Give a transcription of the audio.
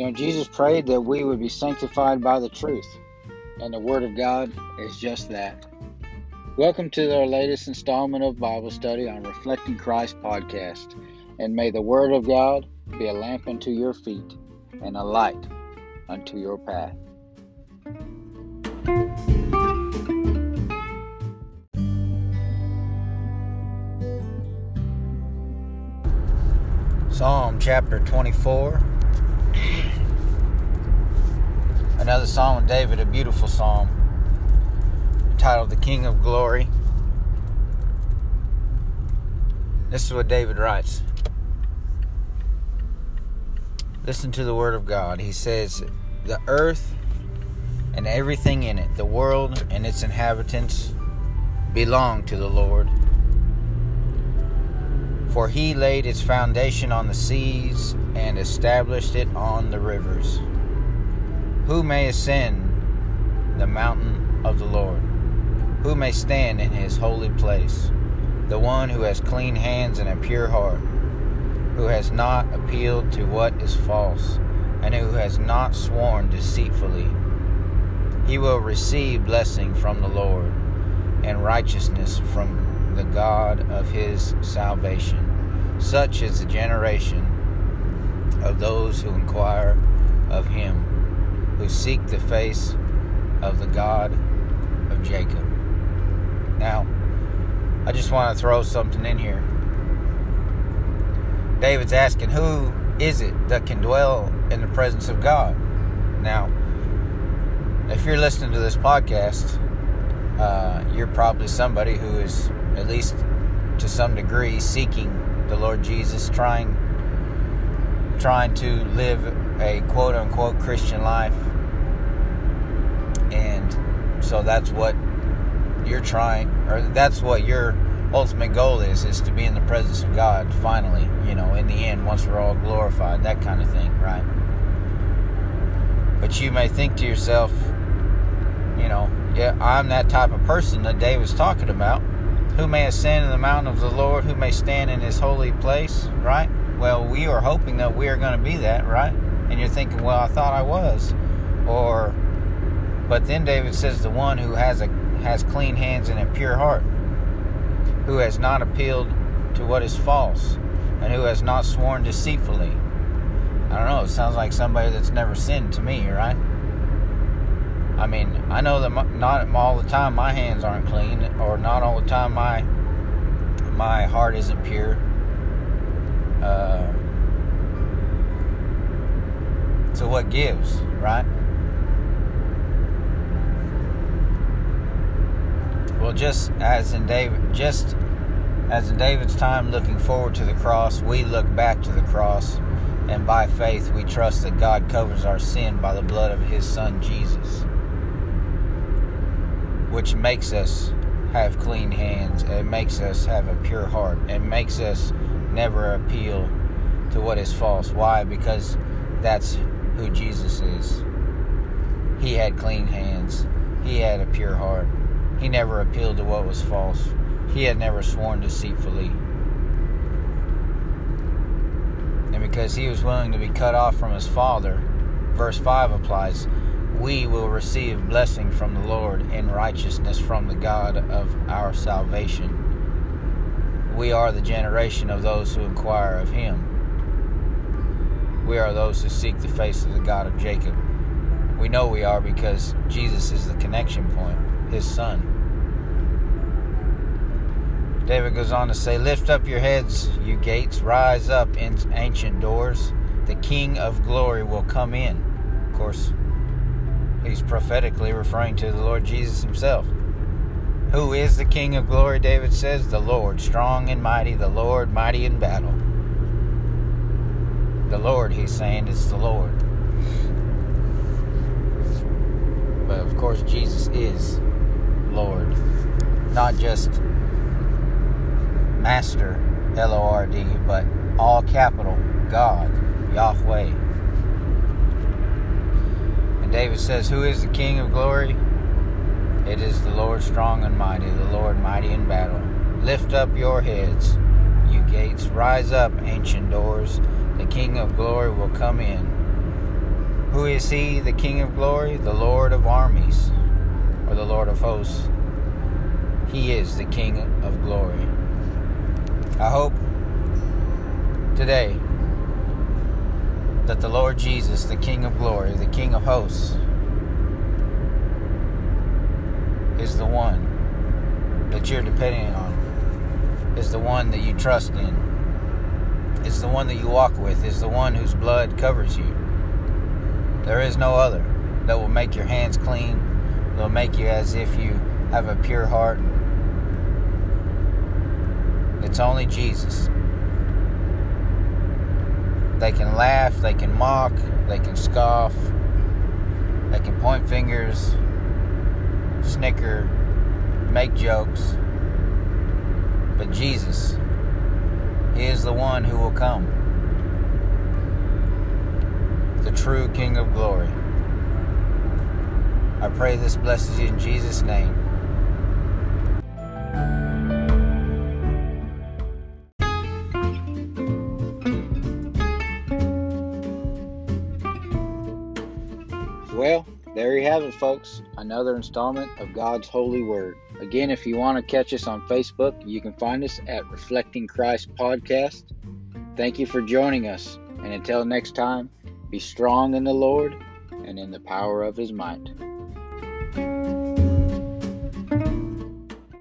You know, Jesus prayed that we would be sanctified by the truth, and the Word of God is just that. Welcome to our latest installment of Bible study on Reflecting Christ podcast, and may the Word of God be a lamp unto your feet and a light unto your path. Psalm chapter 24. Another Psalm of David, a beautiful psalm entitled The King of Glory. This is what David writes. Listen to the word of God. He says, The earth and everything in it, the world and its inhabitants, belong to the Lord for he laid its foundation on the seas and established it on the rivers. Who may ascend the mountain of the Lord? Who may stand in his holy place? The one who has clean hands and a pure heart, who has not appealed to what is false, and who has not sworn deceitfully. He will receive blessing from the Lord and righteousness from the God of his salvation. Such is the generation of those who inquire of him, who seek the face of the God of Jacob. Now, I just want to throw something in here. David's asking, Who is it that can dwell in the presence of God? Now, if you're listening to this podcast, uh, you're probably somebody who is at least to some degree, seeking the Lord Jesus, trying trying to live a quote unquote Christian life. And so that's what you're trying or that's what your ultimate goal is is to be in the presence of God finally, you know, in the end once we're all glorified, that kind of thing, right? But you may think to yourself, you know, yeah, I'm that type of person that Dave was talking about who may ascend in the mountain of the Lord? Who may stand in his holy place? Right? Well, we are hoping that we are going to be that, right? And you're thinking, well, I thought I was. Or, but then David says, the one who has a has clean hands and a pure heart, who has not appealed to what is false, and who has not sworn deceitfully. I don't know. It sounds like somebody that's never sinned to me, right? I mean, I know that not all the time my hands aren't clean, or not all the time my my heart isn't pure. Uh, so what gives, right? Just as in David, just as in David's time, looking forward to the cross, we look back to the cross, and by faith we trust that God covers our sin by the blood of His Son Jesus which makes us have clean hands. It makes us have a pure heart. It makes us never appeal to what is false. Why? Because that's who Jesus is. He had clean hands. He had a pure heart. He never appealed to what was false. He had never sworn deceitfully. And because he was willing to be cut off from his Father, verse 5 applies we will receive blessing from the Lord and righteousness from the God of our salvation. We are the generation of those who inquire of Him. We are those who seek the face of the God of Jacob. We know we are because Jesus is the connection point, His Son. David goes on to say, Lift up your heads, you gates, rise up, in ancient doors. The King of glory will come in. Of course, He's prophetically referring to the Lord Jesus himself. Who is the King of glory, David says? The Lord, strong and mighty, the Lord, mighty in battle. The Lord, he's saying, is the Lord. But of course, Jesus is not just Master, L O R D, but all capital God, Yahweh. And David says, Who is the King of glory? It is the Lord strong and mighty, the Lord mighty in battle. Lift up your heads, you gates. Rise up, ancient doors. The King of glory will come in. Who is he, the King of glory? The Lord of armies, or the Lord of hosts? He is the King of glory. I hope today that the Lord Jesus, the King of glory, the King of hosts, is the one that you're depending on, is the one that you trust in, is the one that you walk with, is the one whose blood covers you. There is no other that will make your hands clean, that will make you as if you have a pure heart. It's only Jesus. They can laugh, they can mock, they can scoff, they can point fingers, snicker, make jokes. But Jesus, He is the one who will come, the true King of glory. I pray this blesses you in Jesus' name. There you have it, folks. Another installment of God's Holy Word. Again, if you want to catch us on Facebook, you can find us at Reflecting Christ Podcast. Thank you for joining us. And until next time, be strong in the Lord and in the power of his might.